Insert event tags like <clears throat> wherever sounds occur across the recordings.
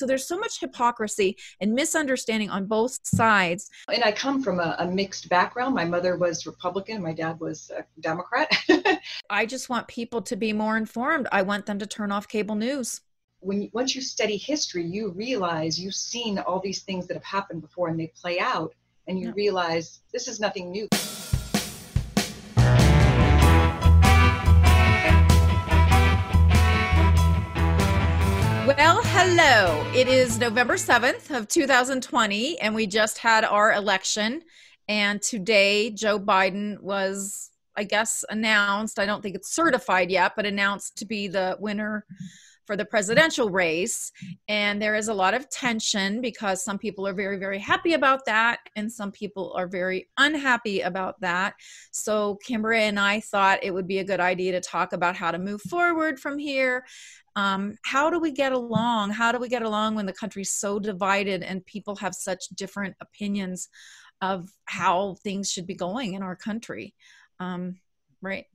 So there's so much hypocrisy and misunderstanding on both sides. And I come from a, a mixed background. My mother was Republican, my dad was a Democrat. <laughs> I just want people to be more informed. I want them to turn off cable news. When once you study history, you realize you've seen all these things that have happened before and they play out, and you realize this is nothing new. Well, hello. It is November 7th of 2020 and we just had our election and today Joe Biden was I guess announced, I don't think it's certified yet, but announced to be the winner for the presidential race. And there is a lot of tension because some people are very, very happy about that, and some people are very unhappy about that. So, Kimberly and I thought it would be a good idea to talk about how to move forward from here um, how do we get along how do we get along when the country's so divided and people have such different opinions of how things should be going in our country um, right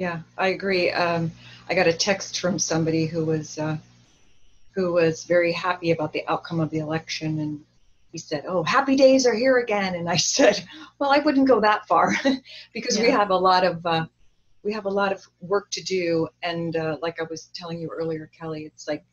yeah i agree. Um, i got a text from somebody who was uh, who was very happy about the outcome of the election and he said oh happy days are here again. And i <laughs> said well i wouldn't go that far <laughs> because yeah. we have a lot of uh, we have a lot of work to do. And uh, like i was telling you earlier kelly it's like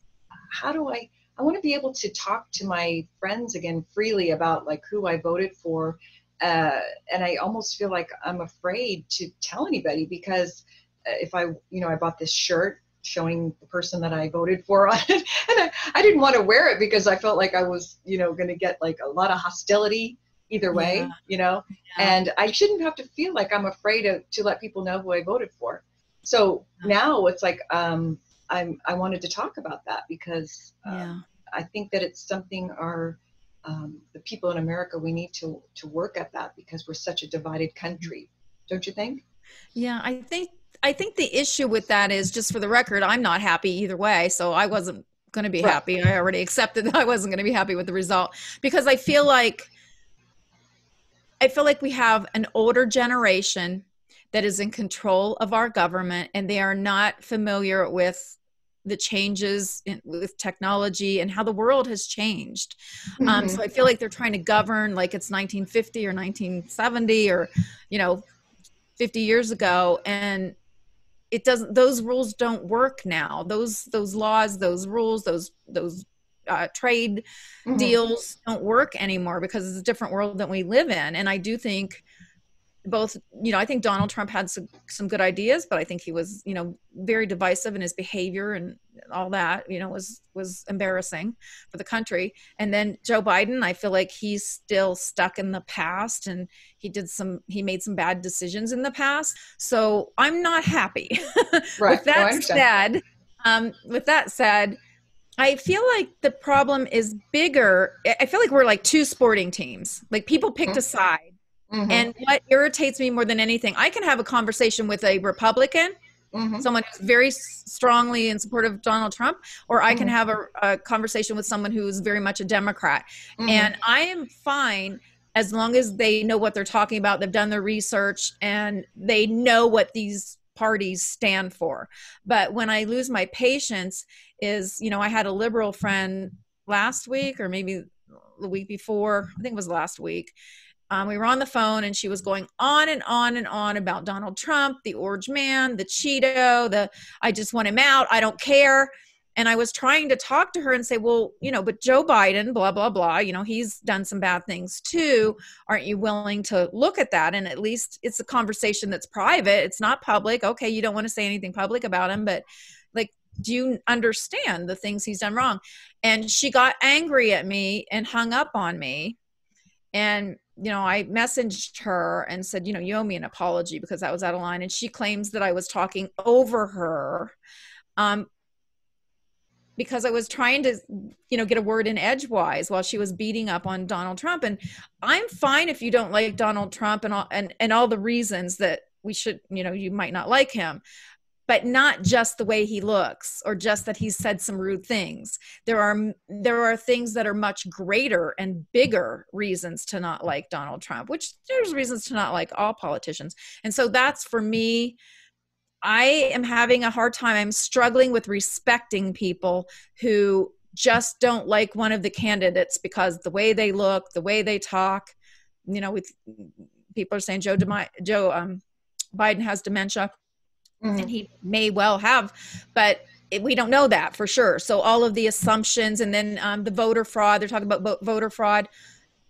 how do i i want to be able to talk to my friends again freely about like who i voted for uh, and i almost feel like i'm afraid to tell anybody because uh, if i you know i bought this shirt showing the person that i voted for <laughs> on it and I, I didn't want to wear it because i felt like i was you know going to get like a lot of hostility either way, yeah. you know, yeah. and I shouldn't have to feel like I'm afraid of, to let people know who I voted for. So yeah. now it's like, um, I'm, I wanted to talk about that because uh, I think that it's something our, um, the people in America, we need to, to work at that because we're such a divided country. Don't you think? Yeah, I think, I think the issue with that is just for the record, I'm not happy either way. So I wasn't going to be right. happy. I already accepted that I wasn't going to be happy with the result because I feel like I feel like we have an older generation that is in control of our government and they are not familiar with the changes in, with technology and how the world has changed. Mm-hmm. Um, so I feel like they're trying to govern like it's 1950 or 1970 or, you know, 50 years ago. And it doesn't, those rules don't work now. Those, those laws, those rules, those, those uh, trade mm-hmm. deals don't work anymore because it's a different world that we live in. And I do think both you know i think donald trump had some, some good ideas but i think he was you know very divisive in his behavior and all that you know was was embarrassing for the country and then joe biden i feel like he's still stuck in the past and he did some he made some bad decisions in the past so i'm not happy <laughs> right. with that said um, with that said I feel like the problem is bigger. I feel like we're like two sporting teams. Like people picked mm-hmm. a side. Mm-hmm. And what irritates me more than anything, I can have a conversation with a Republican, mm-hmm. someone who's very strongly in support of Donald Trump, or I can mm-hmm. have a, a, conversation with someone who's very much a Democrat. Mm-hmm. And I am fine as long as they know what they're talking about, they've done their research, and they know what these parties stand for. But when I lose my patience, is you know, I had a liberal friend last week or maybe the week before, I think it was last week. Um, we were on the phone and she was going on and on and on about Donald Trump, the orange man, the Cheeto, the I just want him out, I don't care and I was trying to talk to her and say, well, you know, but Joe Biden, blah, blah, blah, you know, he's done some bad things too. Aren't you willing to look at that? And at least it's a conversation that's private, it's not public. Okay, you don't want to say anything public about him, but like, do you understand the things he's done wrong? And she got angry at me and hung up on me. And you know, I messaged her and said, you know, you owe me an apology because I was out of line. And she claims that I was talking over her. Um, because I was trying to, you know, get a word in edgewise while she was beating up on Donald Trump. And I'm fine if you don't like Donald Trump and all and, and all the reasons that we should, you know, you might not like him, but not just the way he looks or just that he's said some rude things. There are there are things that are much greater and bigger reasons to not like Donald Trump, which there's reasons to not like all politicians. And so that's for me I am having a hard time. I'm struggling with respecting people who just don't like one of the candidates because the way they look, the way they talk, you know, with people are saying Joe DeMi- Joe um, Biden has dementia, mm-hmm. and he may well have, but it, we don't know that for sure. So all of the assumptions, and then um, the voter fraud. They're talking about voter fraud.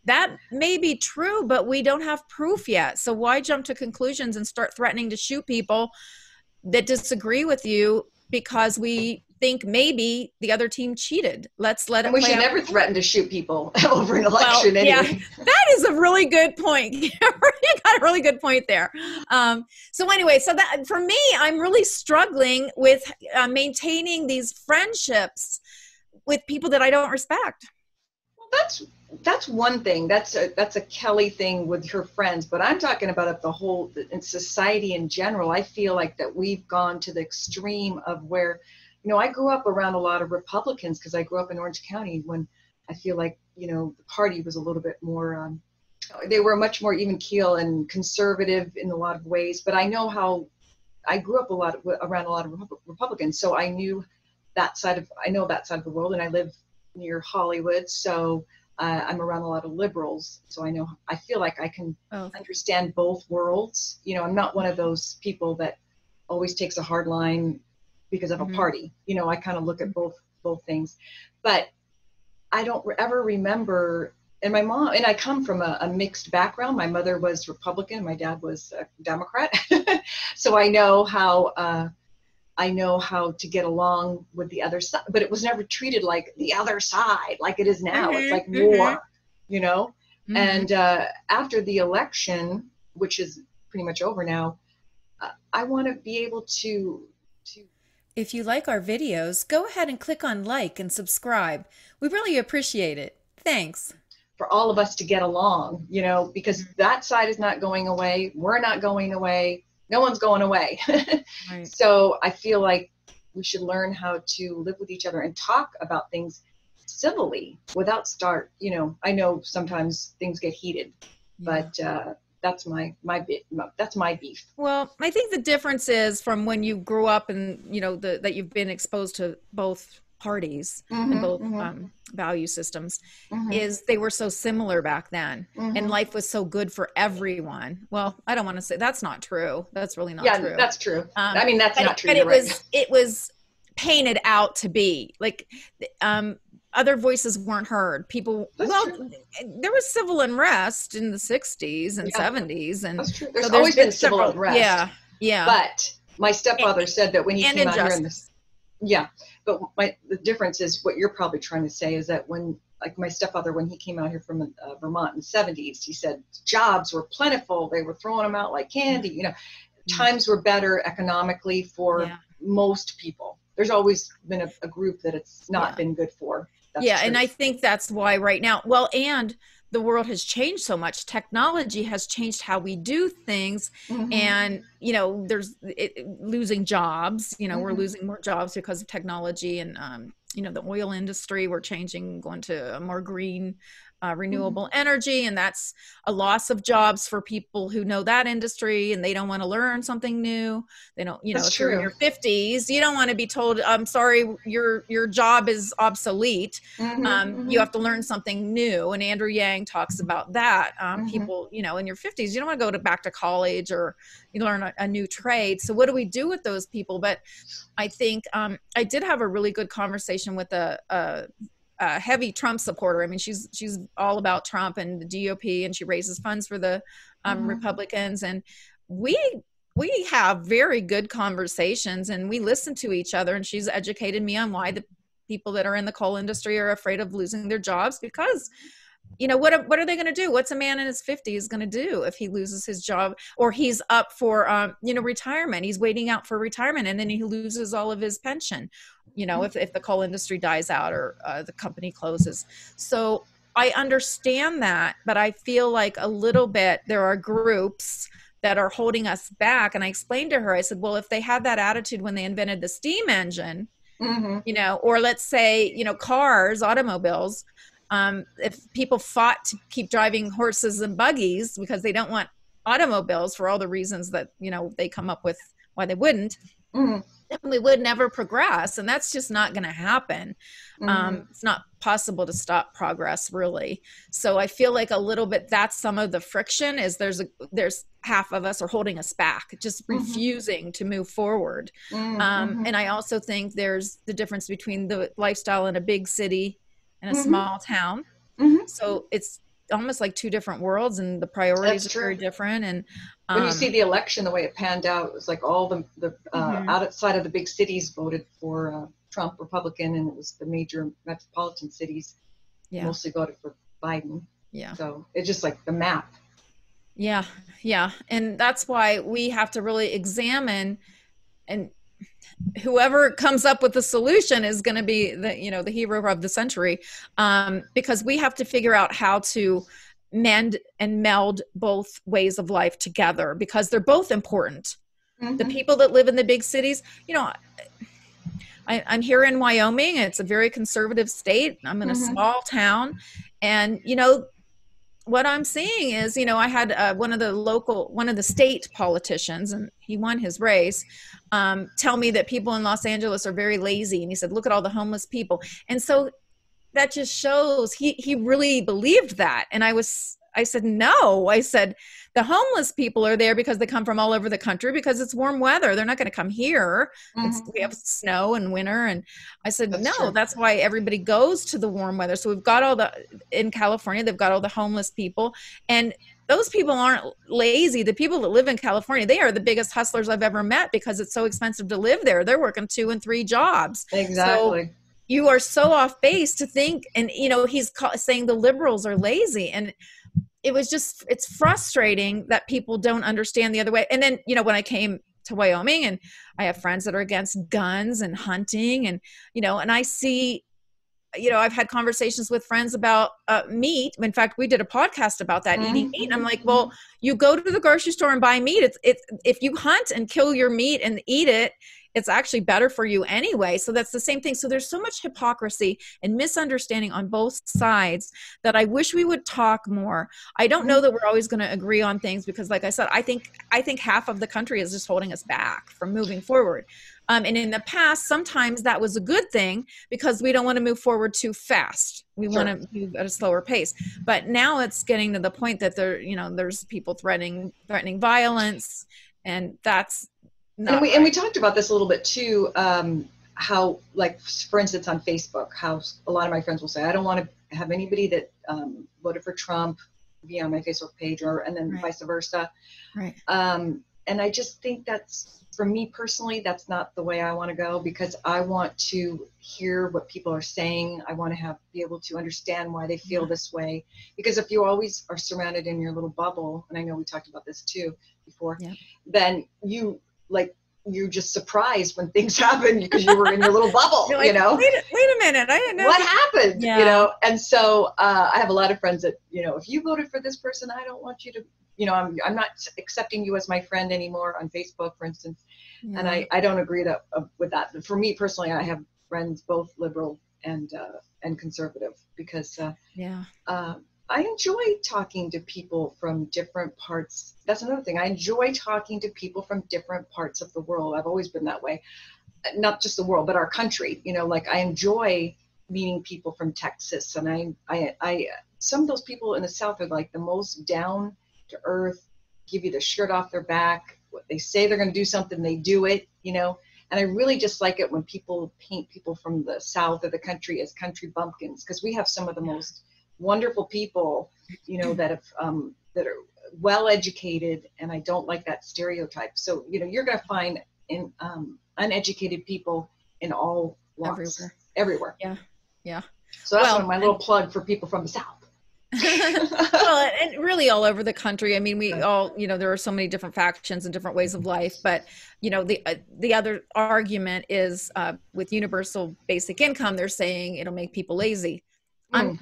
That may be true, but we don't have proof yet. So why jump to conclusions and start threatening to shoot people that disagree with you because we think maybe the other team cheated. Let's let it. we should out. never threaten to shoot people <laughs> over an election. Well, anyway. Yeah, that is a really good point. <laughs> you got a really good point there. Um, so anyway, so that for me, I'm really struggling with uh, maintaining these friendships with people that I don't respect. Well, that's that's one thing. That's a that's a Kelly thing with her friends. But I'm talking about the whole in society in general. I feel like that we've gone to the extreme of where you know, I grew up around a lot of Republicans because I grew up in Orange County when I feel like, you know, the party was a little bit more, um, they were much more even keel and conservative in a lot of ways. But I know how I grew up a lot around a lot of Republicans, so I knew that side of, I know that side of the world, and I live near Hollywood, so uh, I'm around a lot of liberals, so I know I feel like I can oh. understand both worlds. You know, I'm not one of those people that always takes a hard line because of mm-hmm. a party. You know, I kind of look at both both things, but I don't ever remember. And my mom and I come from a, a mixed background. My mother was Republican, my dad was a Democrat, <laughs> so I know how uh, I know how to get along with the other side. But it was never treated like the other side, like it is now. Mm-hmm. It's like mm-hmm. war, you know. Mm-hmm. And uh, after the election, which is pretty much over now, uh, I want to be able to to if you like our videos, go ahead and click on like and subscribe. We really appreciate it. Thanks. For all of us to get along, you know, because that side is not going away. We're not going away. No one's going away. <laughs> right. So I feel like we should learn how to live with each other and talk about things civilly without start, you know, I know sometimes things get heated, yeah. but uh, that's my my bit that's my beef well i think the difference is from when you grew up and you know the, that you've been exposed to both parties mm-hmm, and both mm-hmm. um, value systems mm-hmm. is they were so similar back then and mm-hmm. life was so good for everyone well i don't want to say that's not true that's really not yeah, true that's true um, i mean that's but, not true but it right. was it was painted out to be like um other voices weren't heard. People, That's well, true. there was civil unrest in the 60s and yeah. 70s. And That's true. There's, so there's always been, been civil unrest. Yeah. Yeah. But my stepfather and, said that when he came injustice. out here in this, yeah. But my, the difference is what you're probably trying to say is that when, like my stepfather, when he came out here from uh, Vermont in the 70s, he said jobs were plentiful. They were throwing them out like candy. You know, times were better economically for yeah. most people. There's always been a, a group that it's not yeah. been good for. That's yeah, true. and I think that's why right now, well, and the world has changed so much. Technology has changed how we do things, mm-hmm. and you know, there's it, losing jobs. You know, mm-hmm. we're losing more jobs because of technology, and um, you know, the oil industry. We're changing, going to a more green uh, renewable mm-hmm. energy and that's a loss of jobs for people who know that industry and they don't want to learn something new they don't you know that's if true. you're in your 50s you don't want to be told i'm sorry your your job is obsolete mm-hmm, um, mm-hmm. you have to learn something new and andrew yang talks about that um, mm-hmm. people you know in your 50s you don't want to go to back to college or you learn a, a, new trade so what do we do with those people but i think um, i did have a really good conversation with a, a a heavy Trump supporter. I mean, she's she's all about Trump and the GOP, and she raises funds for the um, mm-hmm. Republicans. And we we have very good conversations, and we listen to each other. And she's educated me on why the people that are in the coal industry are afraid of losing their jobs because you know what what are they going to do what's a man in his 50s going to do if he loses his job or he's up for um, you know retirement he's waiting out for retirement and then he loses all of his pension you know if, if the coal industry dies out or uh, the company closes so i understand that but i feel like a little bit there are groups that are holding us back and i explained to her i said well if they had that attitude when they invented the steam engine mm-hmm. you know or let's say you know cars automobiles um, if people fought to keep driving horses and buggies because they don't want automobiles for all the reasons that you know they come up with why they wouldn't mm-hmm. <laughs> we would never progress and that's just not going to happen um, mm-hmm. um, it's not possible to stop progress really so i feel like a little bit that's some of the friction is there's a there's half of us are holding us back just mm-hmm. refusing to move forward mm-hmm. um, and i also think there's the difference between the lifestyle in a big city and a mm-hmm. small town mm-hmm. so it's almost like two different worlds and the priorities are very different and um, when you see um, the election the way it panned out it was like all the the uh, mm-hmm. outside of the big cities voted for uh, trump republican and it was the major metropolitan cities yeah. mostly voted for biden yeah so it's just like the map yeah yeah and that's why we have to really examine and whoever comes up with the solution is going to be the you know the hero of the century um, because we have to figure out how to mend and meld both ways of life together because they're both important mm-hmm. the people that live in the big cities you know I, am here in wyoming it's a very conservative state i'm in a mm-hmm. small town and you know what I'm seeing is, you know, I had uh, one of the local, one of the state politicians, and he won his race, um, tell me that people in Los Angeles are very lazy, and he said, "Look at all the homeless people," and so that just shows he he really believed that, and I was, I said, no, I said the homeless people are there because they come from all over the country because it's warm weather. They're not going to come here. Mm-hmm. we have snow and winter. And I said, that's no, true. that's why everybody goes to the warm weather. So we've got all the, in California, they've got all the homeless people. And those people aren't lazy. The people that live in California, they are the biggest hustlers I've ever met because it's so expensive to live there. They're working two and three jobs. Exactly. So you are so off base to think, and you know, he's saying the liberals are lazy. And it was just it's frustrating that people don't understand the other way. And then you know when i came to wyoming and i have friends that are against guns and hunting and you know and i see you know i've had conversations with friends about uh, meat in fact we did a podcast about that mm-hmm. eating meat and i'm like well you go to the grocery store and buy meat it's it's if you hunt and kill your meat and eat it it's actually better for you anyway. So that's the same thing. So there's so much hypocrisy and misunderstanding on both sides that I wish we would talk more. I don't know that we're always going to agree on things because like I said, I think I think half of the country is just holding us back from moving forward. Um, and in the past, sometimes that was a good thing because we don't want to move forward too fast. We sure. want to move at a slower pace. But now it's getting to the point that there, you know, there's people threatening threatening violence, and that's and we right. and we talked about this a little bit too. Um, how, like, for instance, on Facebook, how a lot of my friends will say, "I don't want to have anybody that um, voted for Trump be on my Facebook page," or and then right. vice versa. Right. Um, and I just think that's for me personally, that's not the way I want to go because I want to hear what people are saying. I want to have be able to understand why they feel yeah. this way. Because if you always are surrounded in your little bubble, and I know we talked about this too before, yeah. then you like you're just surprised when things <laughs> happen because you were in your little bubble, like, you know. Wait, wait a minute, I didn't know what happened, yeah. you know. And so uh, I have a lot of friends that, you know, if you voted for this person, I don't want you to, you know, I'm I'm not accepting you as my friend anymore on Facebook, for instance. Yeah. And I I don't agree that uh, with that. For me personally, I have friends both liberal and uh, and conservative because uh, yeah. Uh, I enjoy talking to people from different parts. That's another thing. I enjoy talking to people from different parts of the world. I've always been that way. Not just the world, but our country. You know, like I enjoy meeting people from Texas, and I, I, I, some of those people in the South are like the most down to earth, give you the shirt off their back. What they say they're going to do something, they do it. You know, and I really just like it when people paint people from the South of the country as country bumpkins because we have some of the most wonderful people, you know, that have um, that are well educated, and I don't like that stereotype. So you know, you're going to find in um, uneducated people in all walks, everywhere. everywhere. Yeah, yeah. So that's well, my little plug for people from the south. Well, and really all over the country. I mean, we all, you know, there are so many different factions and different ways of life. But you know, the uh, the other argument is uh, with universal basic income, they're saying it'll make people lazy. Mm.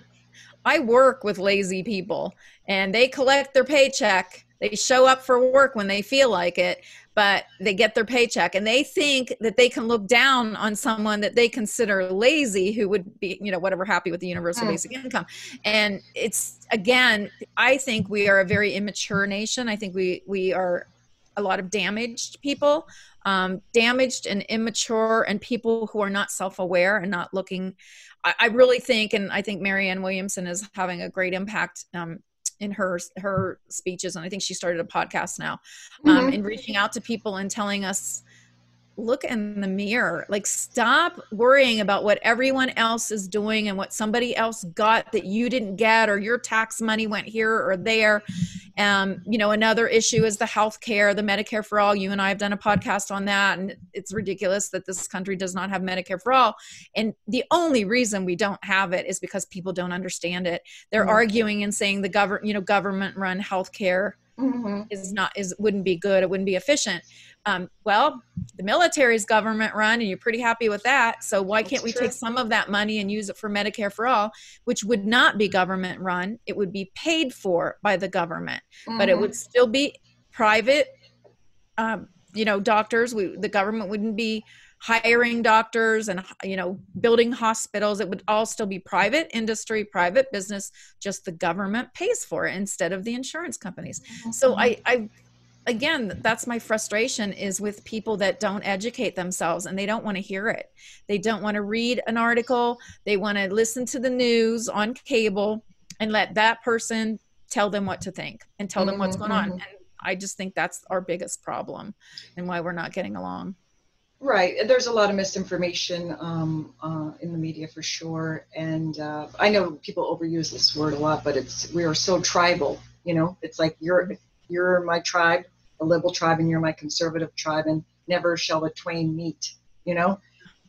I work with lazy people and they collect their paycheck. They show up for work when they feel like it, but they get their paycheck and they think that they can look down on someone that they consider lazy who would be, you know, whatever happy with the universal mm. basic income. And it's again, I think we are a very immature nation. I think we we are a lot of damaged people, um, damaged and immature, and people who are not self aware and not looking. I, I, really think, and I think Marianne Williamson is having a great impact um, in her her speeches, and I think she started a podcast now, um, mm-hmm. in reaching out to people and telling us look in the mirror. Like stop worrying about what everyone else is doing and what somebody else got that you didn't get or your tax money went here or there. Um, you know another issue is the health care the medicare for all. You and i have done a podcast on that and it's ridiculous that this country does not have medicare for all. And the only reason we don't have it is because people don't understand it. They're mm-hmm. arguing and saying the government you know government run health care mm-hmm. is not is wouldn't be good. It wouldn't be efficient um, well, the military is government run and you're pretty happy with that. So why That's can't we true. take some of that money and use it for Medicare for all, which would not be government run? It would be paid for by the government, mm-hmm. but it would mm-hmm. still be private. Um, you know, doctors. We the government wouldn't be hiring doctors and you know building hospitals it would all still be private industry private business just the government pays for it instead of the insurance companies mm-hmm. so i i again that's my frustration is with people that don't educate themselves and they don't want to hear it. They don't want to read an article. They want to listen to the news on cable and let that person tell them what to think and tell them what's going on. mm-hmm. and i just think that's our biggest problem and why we're not getting along. Right there's a lot of misinformation um, uh, in the media for sure. And uh, i know people overuse this word a lot but it's we are so tribal you know? It's like you're you're my tribe a liberal tribe and you're my conservative tribe, and never shall the twain meet, you know?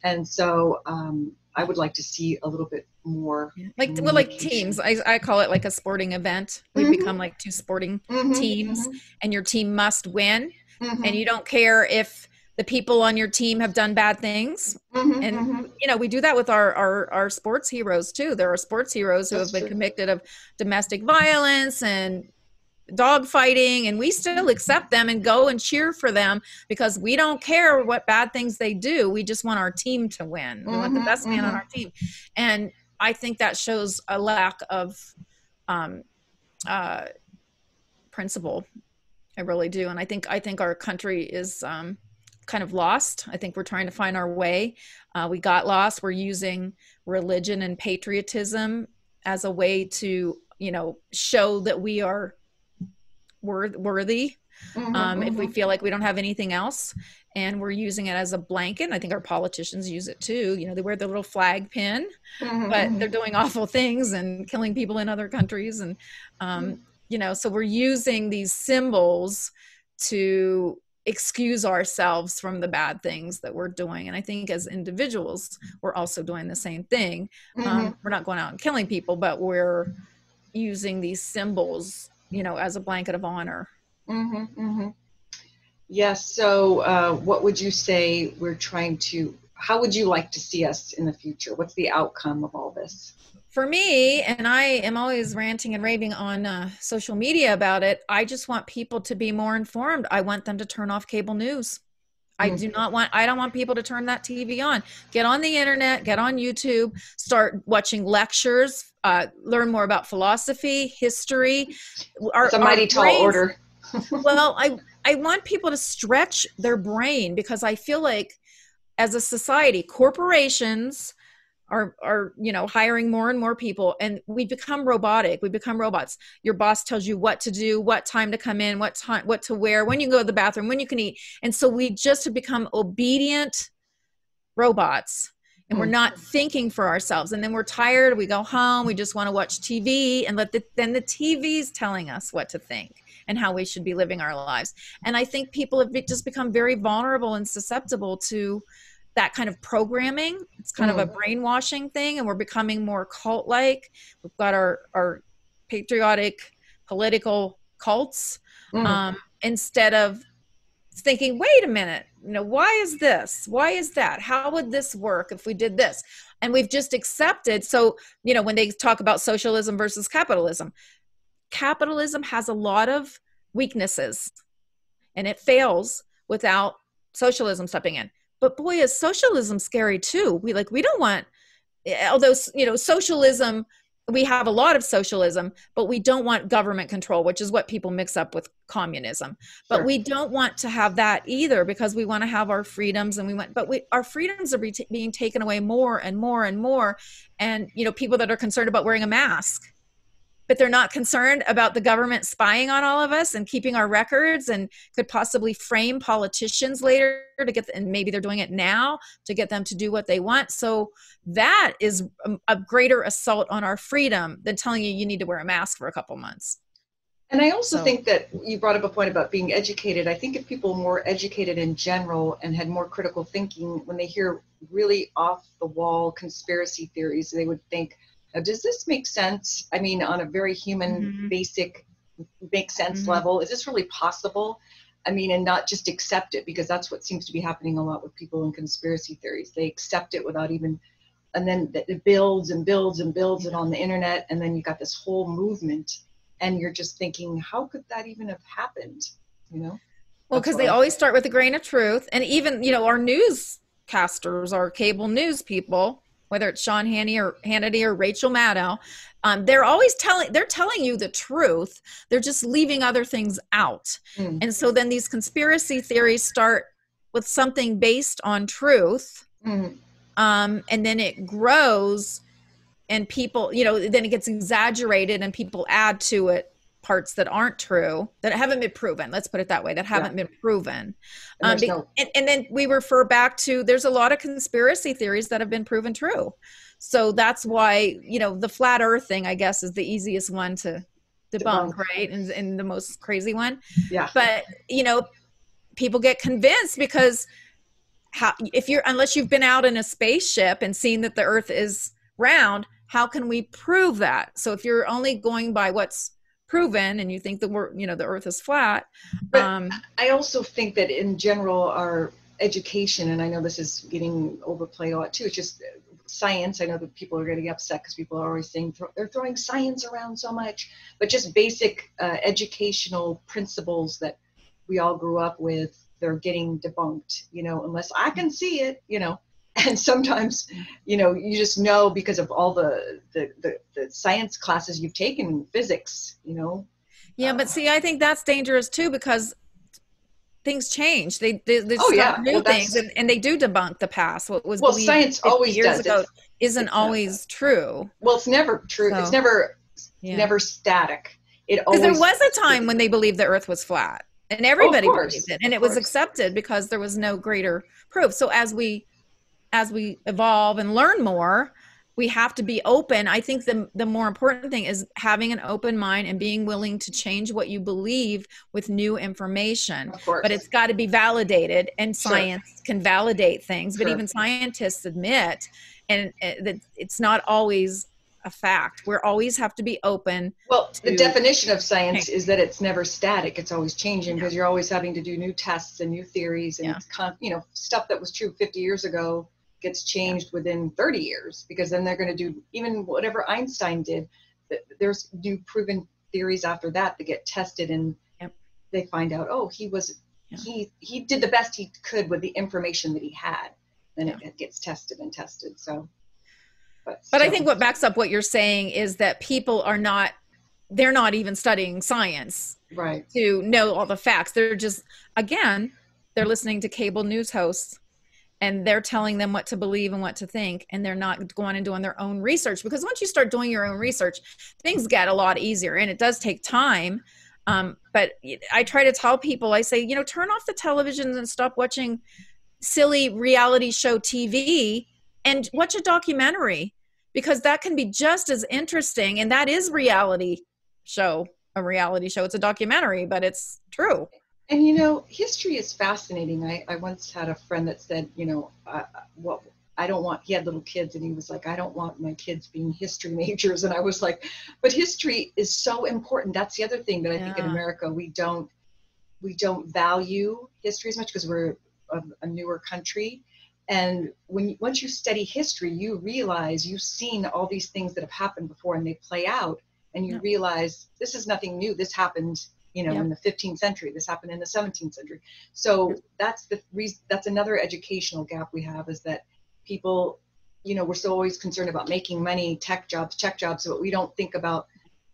And so um, I would like to see a little bit more. Like, well, like teams. I, I call it like a sporting event. We mm-hmm. become like two sporting mm-hmm, teams, mm-hmm. and your team must win. And mm-hmm. you don't care if the people on your team have done bad things mm-hmm, and mm-hmm. you know we do that with our, our our sports heroes too there are sports heroes who That's have been true. convicted of domestic violence and dog fighting and we still accept them and go and cheer for them because we don't care what bad things they do. We just want our team to win. We mm-hmm, want the mm-hmm, best mm-hmm. man on mm-hmm. our team. And i think that shows a lack of um, uh, principle. I really do. And i think i think our country is um, kind of lost. I think we're trying to find our way. Uh, we got lost. We're using religion and patriotism as a way to you know show that we are worthy mm-hmm, um, mm-hmm. if we mm-hmm. feel like we don't have anything else and we're using it as a blanket i think our politicians use it too you know they wear their little flag pin mm-hmm. but they're doing awful things and killing people in other countries and um, mm-hmm. you know so we're using these symbols to excuse ourselves from the bad things that we're doing and i think as individuals we're also doing the same thing um, mm-hmm. we're not going out and killing people but we're using these symbols you know, as a blanket of honor. Mm-hmm, mm-hmm. Yes. So, uh, what would you say we're trying to? How would you like to see us in the future? What's the outcome of all this? For me, and I am always ranting and raving on uh, social media about it. I just want people to be more informed. I want them to turn off cable news. I mm. do not want I don't want people to turn that TV on. Get on the internet, get on YouTube, start watching lectures, uh, learn more about philosophy, history. Our, it's a mighty tall brains, order. <laughs> <laughs> well, I I want people to stretch their brain because I feel like as a society, corporations are are you know hiring more and more people and we become robotic we become robots. Your boss tells you what to do what time to come in what time what to wear when you go to the bathroom when you can eat and so we just have become obedient robots and we're not mm-hmm. thinking for ourselves and then we're tired we go home we just want to watch tv and let the then the tv's telling us what to think and how we should be living our lives. And i think people have just become very vulnerable and susceptible to that kind of programming. It's kind mm. of a mm. brainwashing thing, and we're becoming more cult like. We've got our, our patriotic political cults mm. um, instead of thinking, wait a minute, you know, why is this? Why is that? How would this work if we did this? And we've just accepted. So, you know, when they talk about socialism versus capitalism, capitalism has a lot of weaknesses and it fails without socialism stepping in but boy is socialism scary too we like we don't want eh, although you know socialism we have a lot of socialism, but we don't want government control, which is what people mix up with communism. But Sure. we don't want to have that either because we want to have our freedoms and we want, but we, our freedoms are be being taken away more and more and more. And, you know, people that are concerned about wearing a mask, but they're not concerned about the government spying on all of us and keeping our records and could possibly frame politicians later to get, and maybe they're doing it now to get them to do what they want. So that is a, a greater assault on our freedom than telling you you need to wear a mask for a couple months. And I also So- think that you brought up a point about being educated. I think if people were more educated in general and had more critical thinking, when they hear really off the wall conspiracy theories, they would think, "Uh, does this make sense? I mean, on a very human, Mhm. basic, make sense Mhm. level, is this really possible? I mean, and not just accept it because that's what seems to be happening a lot with people in conspiracy theories. They accept it without even, and then it builds and builds and builds it on the internet, and then you got this whole movement and you're just thinking how could that even have happened you know Well, because they I always start with a grain of truth. And even, you know, our newscasters, our cable news people, whether it's Sean Hannity or Hannity or Rachel Maddow, um, they're always telling they're telling you the truth. They're just leaving other things out. Mm. And so then these conspiracy theories start with something based on truth. Mhm. um, and then it grows and people you know then it gets exaggerated and people add to it parts that aren't true that haven't been proven let's put it that way that haven't been proven. And um, be- no- and, and then we refer back to there's a lot of conspiracy theories that have been proven true. So that's why you know the flat earth thing i guess is the easiest one to debunk, Debunk. right? And, and the most crazy one. Yeah. But you know people get convinced because how if you're unless you've been out in a spaceship and seen that the earth is round how can we prove that? So if you're only going by what's proven and you think the word you know the earth is flat But- um i also think that in general our education and i know this is getting overplayed a lot too it's just uh, science. I know that people are getting upset because people are always saying they're throwing science around so much but just basic uh, educational principles that we all grew up with they're getting debunked you know unless i can see it you know <laughs> and sometimes you know you just know because of all the the, the, the science classes you've taken physics you know? Yeah but see i think that's dangerous too because things change. They they, they Oh, yeah. new Well, things and, and they do debunk the past. What was well science 50 always years does ago it. isn't It's not always true. Well it's never true. It's never yeah. never static. It Because always there was a time when they believed the earth was flat and oh, everybody course, believed it and it was accepted because there was no greater proof. So as we as we evolve and learn more we have to be open. I think the the more important thing is having an open mind and being willing to change what you believe with new information. Of course. But it's got to be validated and Sure. science can validate things but even scientists admit and uh, that it's not always a fact. We always have to be open well the definition of science is that it's never static it's always changing because you're always having to do new tests and new theories and Yeah. con- you know stuff that was true 50 years ago gets changed within 30 years because then they're going to do even whatever einstein did there's new proven theories after that that get tested and Yep. they find out oh he was Yeah. he he did the best he could with the information that he had then it, it gets tested and tested so but, But I think what backs up what you're saying is that people are not they're not even studying science right to know all the facts. They're just again, they're listening to cable news hosts and they're telling them what to believe and what to think and they're not going and doing their own research because once you start doing your own research, things get a lot easier and it does take time. Um, but I try to tell people, I say, you know, turn off the televisions and stop watching silly reality show TV and watch a documentary because that can be just as interesting and that is reality show a reality show it's a documentary but it's true And you know, history is fascinating. I, I once had a friend that said, you know, uh, what I don't want. He had little kids, and he was like, I don't want my kids being history <laughs> majors. And I was like, but history is so important. That's the other thing that I think in America we don't we don't value history as much because we're a, a newer country. And when you, once you study history, you realize you've seen all these things that have happened before, and they play out, and you Yeah. realize this is nothing new. This happened you know Yeah. in the 15th century this happened in the 17th century. So that's the reason that's another educational gap we have is that people you know we're so always concerned about making money tech jobs tech jobs but we don't think about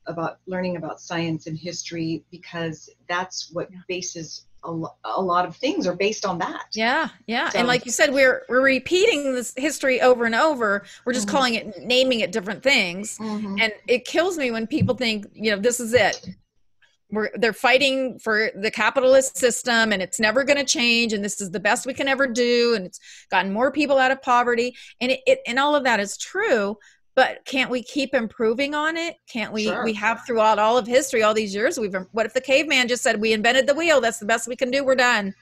about learning about science and history because that's what bases a, lo- a, lot of things are based on that. Yeah yeah. So, and like you said we're we're repeating this history over and over. We're just mm-hmm. calling it naming it different things. Mm-hmm. and it kills me when people think you know this is it we're they're fighting for the capitalist system and it's never going to change and this is the best we can ever do and it's gotten more people out of poverty and it, it, and all of that is true but can't we keep improving on it can't we sure. we have throughout all of history all these years we've what if the caveman just said we invented the wheel that's the best we can do we're done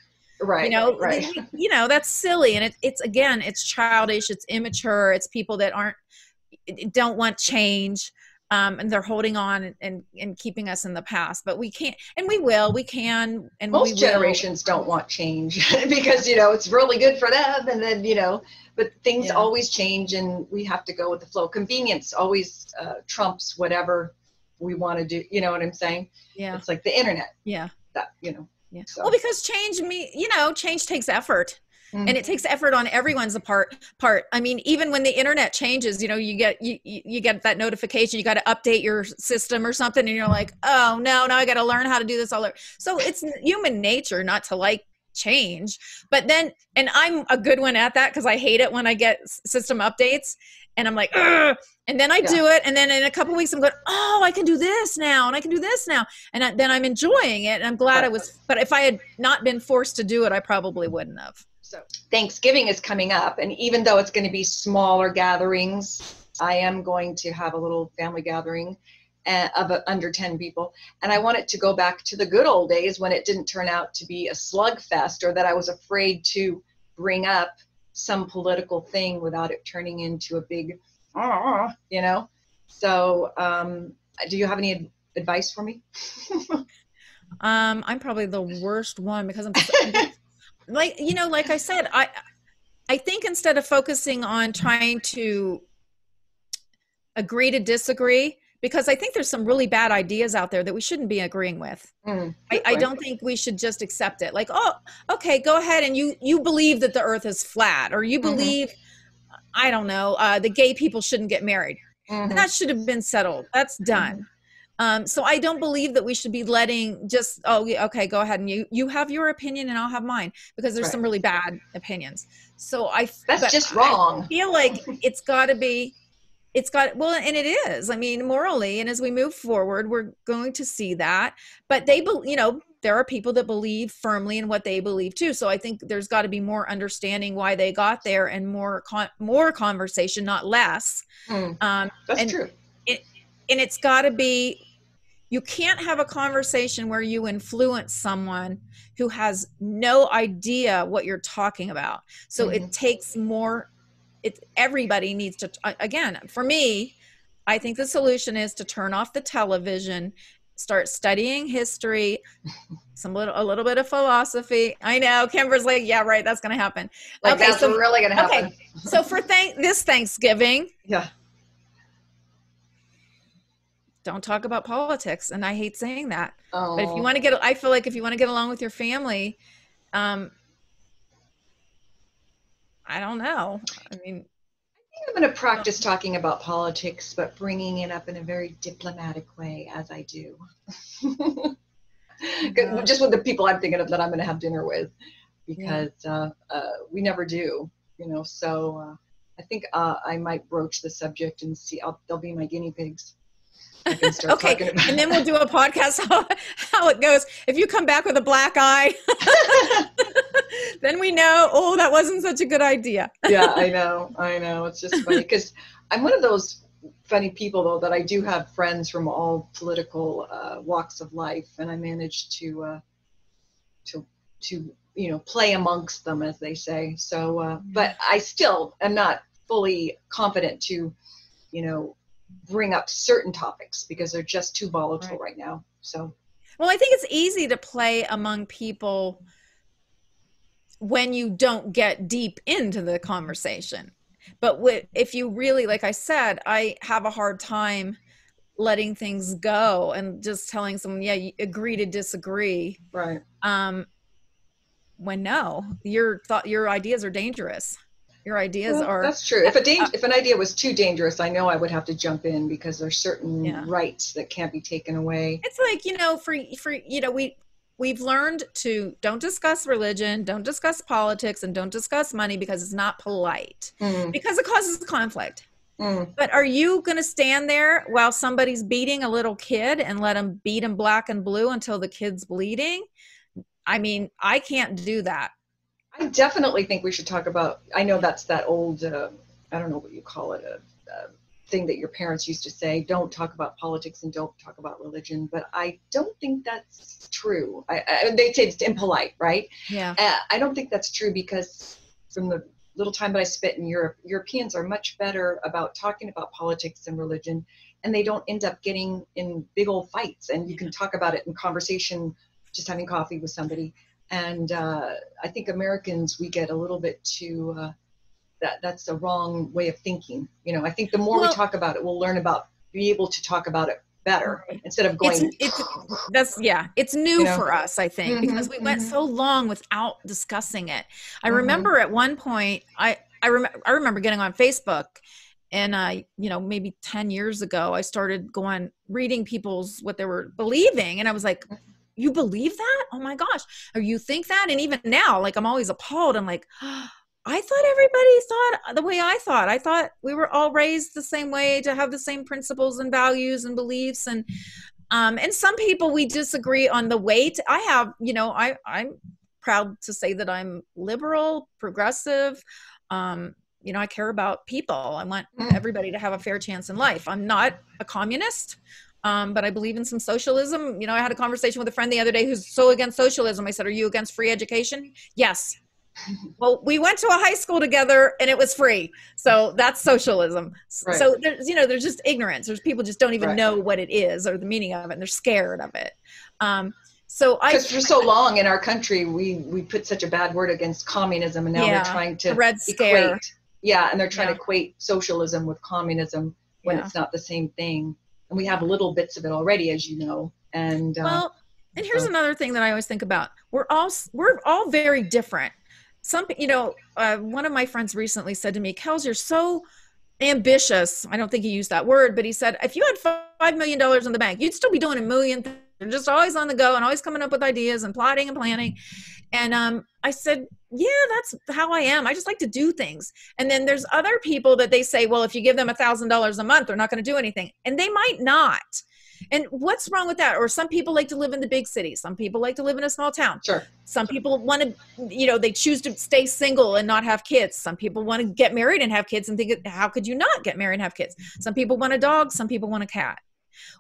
right you know right. you know that's silly and it, it's again it's childish it's immature it's people that aren't don't want change um, and they're holding on and, and, keeping us in the past but we can't and we will we can and most generations don't want change <laughs> because you know it's really good for them and then you know but things yeah. always change and we have to go with the flow. Convenience always uh, trumps whatever we want to do you know what i'm saying? Yeah. It's like the internet. Yeah. That you know. Yeah. So. well because change me you know change takes effort Mm-hmm. and it takes effort on everyone's part part i mean even when the internet changes you know you get you you get that notification you got to update your system or something and you're like oh no now i got to learn how to do this all over so it's human nature not to like change but then and i'm a good one at that because i hate it when i get system updates and i'm like Ugh! and then i yeah. do it and then in a couple weeks i'm going oh i can do this now and i can do this now and I, then i'm enjoying it and i'm glad i was but if i had not been forced to do it i probably wouldn't have so Thanksgiving is coming up, and even though it's going to be smaller gatherings, I am going to have a little family gathering uh, of under 10 people. And I want it to go back to the good old days when it didn't turn out to be a slugfest or that I was afraid to bring up some political thing without it turning into a big, ah, you know? So, um, do you have any advice for me? <laughs> um, I'm probably the worst one because I'm, <laughs> like you know like i said i i think instead of focusing on trying to agree to disagree because i think there's some really bad ideas out there that we shouldn't be agreeing with mm, I, I, don't think we should just accept it like oh okay go ahead and you you believe that the earth is flat or you mm-hmm. believe mm-hmm. i don't know uh, the gay people shouldn't get married mm-hmm. that should have been settled that's done mm-hmm. Um, so I don't believe that we should be letting just oh okay go ahead and you you have your opinion and I'll have mine because there's right. some really bad opinions. So I that's just wrong. I feel like it's got to be it's got well and it is i mean morally and as we move forward we're going to see that but they you know there are people that believe firmly in what they believe too so i think there's got to be more understanding why they got there and more con- more conversation not less mm, um that's and true it, and it's got to be you can't have a conversation where you influence someone who has no idea what you're talking about. So mm-hmm. it takes more it everybody needs to again for me i think the solution is to turn off the television start studying history <laughs> some little a little bit of philosophy. I know kimber's like yeah right that's gonna happen. Like okay that's so, really gonna happen. okay so for thank this thanksgiving <laughs> yeah don't talk about politics and i hate saying that oh. but if you want to get i feel like if you want to get along with your family um i don't know i mean I am going to practice talking about politics, but bringing it up in a very diplomatic way, as I do. <laughs> Just with the people I'm thinking of that I'm going to have dinner with, because yeah. uh, uh, we never do, you know. So uh, I think uh, I might broach the subject and see. I'll, they'll be my guinea pigs okay, and then we'll do a podcast <laughs> how, how it goes. If you come back with a black eye, <laughs> then we know. Oh, that wasn't such a good idea. <laughs> yeah, I know, I know. It's just funny because I'm one of those funny people though that I do have friends from all political uh, walks of life, and I managed to uh, to to you know play amongst them, as they say. So, uh, but I still am not fully confident to you know bring up certain topics because they're just too volatile right, right now. So, well, I think it's easy to play among people when you don't get deep into the conversation. But if you really, like I said, I have a hard time letting things go and just telling someone, yeah, you agree to disagree. Right. Um, when no, your thought, your ideas are dangerous. Your ideas Well, are that's true. If a <laughs> dang- if an idea was too dangerous, I know I would have to jump in because there's certain Yeah. rights that can't be taken away. it's like you know for for you know we we've learned to don't discuss religion don't discuss politics and don't discuss money because it's not polite Mm, because it causes conflict mm. but are you going to stand there while somebody's beating a little kid and let him beat him black and blue until the kid's bleeding i mean i can't do that I definitely think we should talk about. I know that's that old. Uh, I don't know what you call it. A, a thing that your parents used to say. Don't talk about politics and don't talk about religion. But I don't think that's true. I, I, they say it's impolite, right? yeah Uh, I don't think that's true because from the little time that I spent in Europe, Europeans are much better about talking about politics and religion, and they don't end up getting in big old fights. And you can talk about it in conversation, just having coffee with somebody. And uh, I think Americans we get a little bit too. Uh, that that's the wrong way of thinking. You know, I think the more Well- we talk about it, we'll learn about be able to talk about it better instead of going. it's it's that's yeah it's new You know? for us i think Mhm, because we went mhm. so long without discussing it i Mhm. remember at one point i i remember i remember getting on facebook and i you know maybe 10 years ago i started going reading people's what they were believing and i was like you believe that oh my gosh or you think that and even now like i'm always appalled i'm like <gasps> I thought everybody thought the way I thought. I thought we were all raised the same way to have the same principles and values and beliefs and um and some people we disagree on the weight. I have, you know, I I'm proud to say that I'm liberal, progressive. Um you know, I care about people. I want Mm. everybody to have a fair chance in life. I'm not a communist. Um, but I believe in some socialism. You know, I had a conversation with a friend the other day who's so against socialism. I said, Are you against free education? Yes. <laughs> well, we went to a high school together and it was free. So that's socialism. Right. So there's, you know, there's just ignorance. There's people just don't even Right. know what it is or the meaning of it. And they're scared of it. Um, so I, because for so long in our country we we put such a bad word against communism and now Yeah, they're trying to Red Scare. equate yeah and they're trying Yeah. to equate socialism with communism when Yeah. it's not the same thing and we have little bits of it already as you know and uh, Well, and here's so- another thing that I always think about. We're all we're all very different. Some, you know, uh, one of my friends recently said to me, "Kels, you're so ambitious." I don't think he used that word, but he said, "If you had five million dollars in the bank, you'd still be doing a million things. You're just always on the go and always coming up with ideas and plotting and planning." And um, I said, "Yeah, that's how I am. I just like to do things." And then there's other people that they say, "Well, if you give them a thousand dollars a month, they're not going to do anything," and they might not. And what's wrong with that? Or some people like to live in the big city. Some people like to live in a small town. sure Some people want to, you know, they choose to stay single and not have kids. Some people want to get married and have kids and think, how could you not get married and have kids? Some people want a dog. Some people want a cat.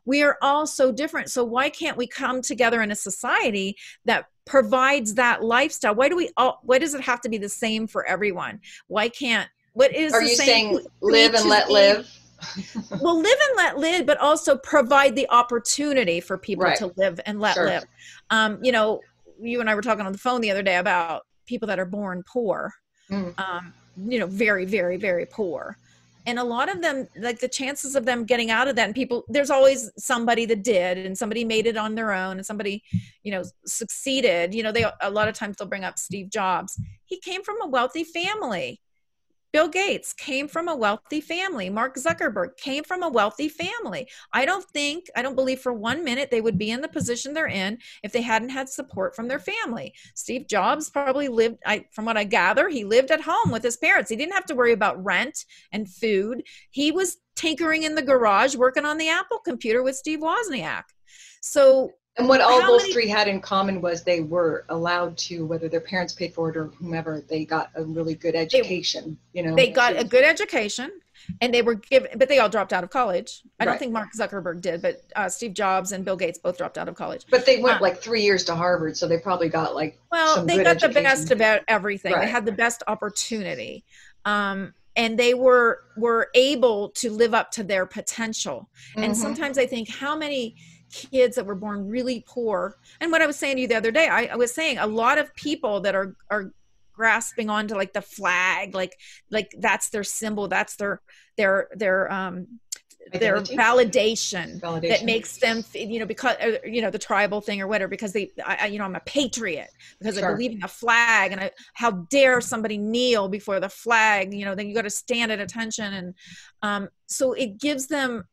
We are all so different. So why can't we come together in a society that provides that lifestyle? Why do we all, why does it have to be the same for everyone? Why can't, what is are the you same saying live and let live <laughs> well live and let live but also provide the opportunity for people Right. to live and let Sure. live um, you know you and i were talking on the phone the other day about people that are born poor Mm. um, you know very very very poor and a lot of them like the chances of them getting out of that and people there's always somebody that did and somebody made it on their own and somebody you know succeeded. You know they a lot of times they'll bring up steve jobs. He came from a wealthy family Bill Gates came from a wealthy family. Mark Zuckerberg came from a wealthy family. I don't think, I don't believe for one minute they would be in the position they're in if they hadn't had support from their family. Steve Jobs probably lived, I, from what I gather, he lived at home with his parents. He didn't have to worry about rent and food. He was tinkering in the garage working on the Apple computer with Steve Wozniak. So and what all those many- three had in common was they were allowed to whether their parents paid for it or whomever they got a really good education you know? they got a good education and they were given but they all dropped out of college. I don't think mark zuckerberg did but uh, steve jobs and bill gates both dropped out of college. But they went uh, like three years to harvard so they probably got like well they got the best about everything. They had the best opportunity um, and they were were able to live up to their potential. And mhm. sometimes i think how many kids that were born really poor. And what i was saying to you the other day i, I was saying a lot of people that are are grasping onto like the flag like like that's their symbol that's their their their um their Identity? validation, that makes them you know because uh, you know the tribal thing or whatever because they I, you know i'm a patriot because i believe in the flag and I, how dare somebody kneel before the flag? You know then you got to stand at attention and um, so it gives them a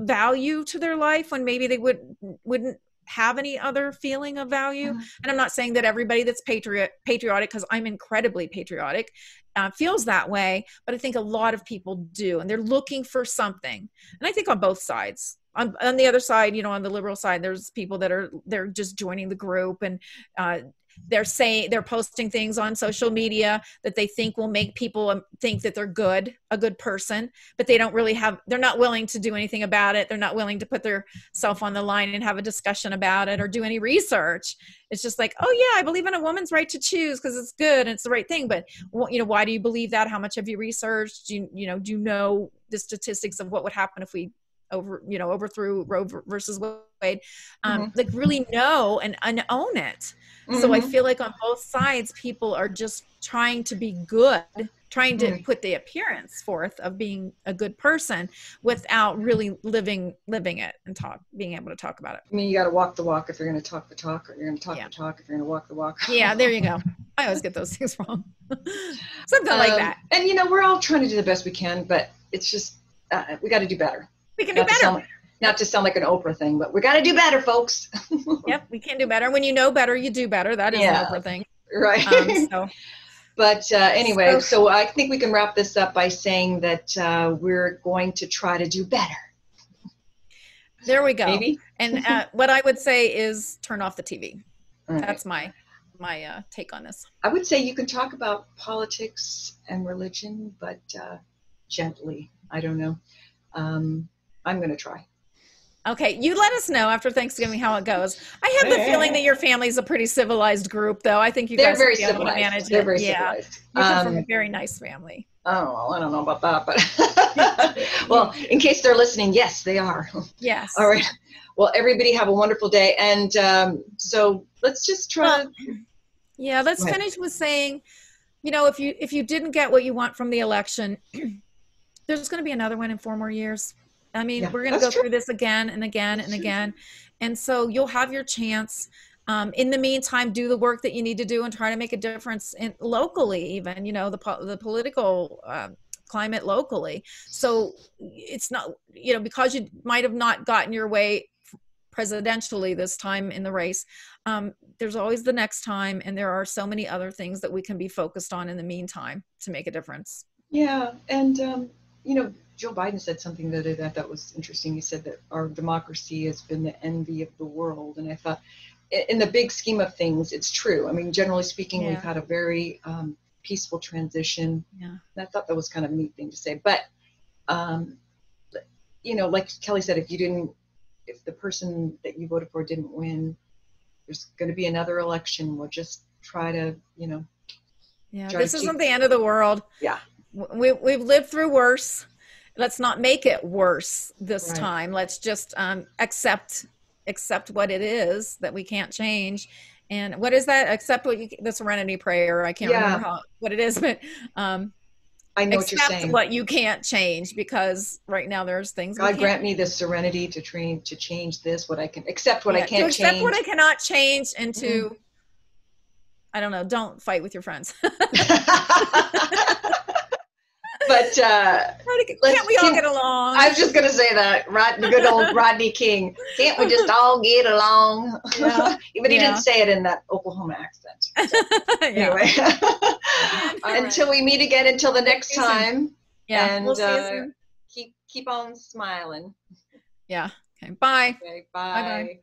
value to their life when maybe they would wouldn't have any other feeling of value. Mhm. and i'm not saying that everybody that's patriot patriotic because i'm incredibly patriotic uh, feels that way but i think a lot of people do and they're looking for something. And i think on both sides. On, on the other side you know on the liberal side there's people that are they're just joining the group and uh, they're saying they're posting things on social media that they think will make people um, think that they're good a good person but they don't really have they're not willing to do anything about it. They're not willing to put their self on the line and have a discussion about it or do any research. It's just like oh yeah i believe in a woman's right to choose because it's good and it's the right thing but you know why do you believe that? How much have you researched? Do you, you know do you know the statistics of what would happen if we over you know overthrew roe versus wade um, like really know and, and own it so i Mhm. feel like on both sides people are just trying to be good trying to Right. put the appearance forth of being a good person without really living living it and talk being able to talk about it I mean, you got to walk the walk if you're going to talk the talk, or you're going to talk Yeah. the talk if you're going to walk the walk. yeah there you go <laughs> i always get those things wrong <laughs> something like Um, that And you know, we're all trying to do the best we can, but it's just uh, we got to do better. We can do Not to, better sound, not to sound like an Oprah thing, but we got to do better, folks. <laughs> yep we can do better when you know better you do better that is Yeah. an Oprah thing right. um, <laughs> so but uh, anyway, So- so, I think we can wrap this up by saying that uh, we're going to try to do better. there we go Maybe. and uh, <laughs> what i would say is turn off the tv right. that's my my uh, take on this I would say you can talk about politics and religion, but uh, gently. I don't know. Um, I'm going to try. Okay, you let us know after Thanksgiving how it goes. I have the feeling that your family's a pretty civilized group, though. I think you They're guys very be able to civilized. manage They're it. very yeah, civilized. you come from Um, a very nice family. oh, well, I don't know about that, but <laughs> well, in case they're listening, yes, they are. Yes. All right. Well, everybody have a wonderful day, and um, so let's just try. Well, Yeah, let's finish with saying, you know, if you if you didn't get what you want from the election, <clears throat> there's going to be another one in four more years. I mean, Yeah, we're going to go true. through this again and again and again, and so you'll have your chance. Um, in the meantime, do the work that you need to do and try to make a difference in locally, even you know the po- the political um, climate locally. So it's not you know because you might have not gotten your way presidentially this time in the race um, there's always the next time and there are so many other things that we can be focused on in the meantime to make a difference yeah, and um, you know, Joe Biden said something the other day that I thought was interesting. He said that our democracy has been the envy of the world, and I thought, in the big scheme of things, it's true. I mean, generally speaking, Yeah. we've had a very um, peaceful transition. Yeah. And I thought that was kind of a neat thing to say. But, um, you know, like Kelly said, if you didn't, if the person that you voted for didn't win, there's going to be another election. We'll just try to, you know, yeah this isn't the end of the world Yeah. We, we've lived through worse let's not make it worse this Right. time let's just um, accept accept what it is that we can't change and what is that accept what you the serenity prayer i can't Yeah. remember how, what it is but um, I know what you're accept saying. what you can't change because right now there's things God grant me the serenity to train to change this, what I can accept, what I can't to accept change. what I cannot change, and to Mm-hmm. I don't know, don't fight with your friends. <laughs> <laughs> <laughs> but uh, Can't we all can- get along? I was just gonna say that, Rod, good old Rodney King. Can't we just all get along? Yeah. <laughs> but he Yeah. didn't say it in that Oklahoma accent. <laughs> yeah. Anyway, <laughs> until we meet again, until the next See you soon. time, yeah. and, we'll uh, keep keep on smiling. Yeah. Okay. Bye. Okay, Bye-bye. bye.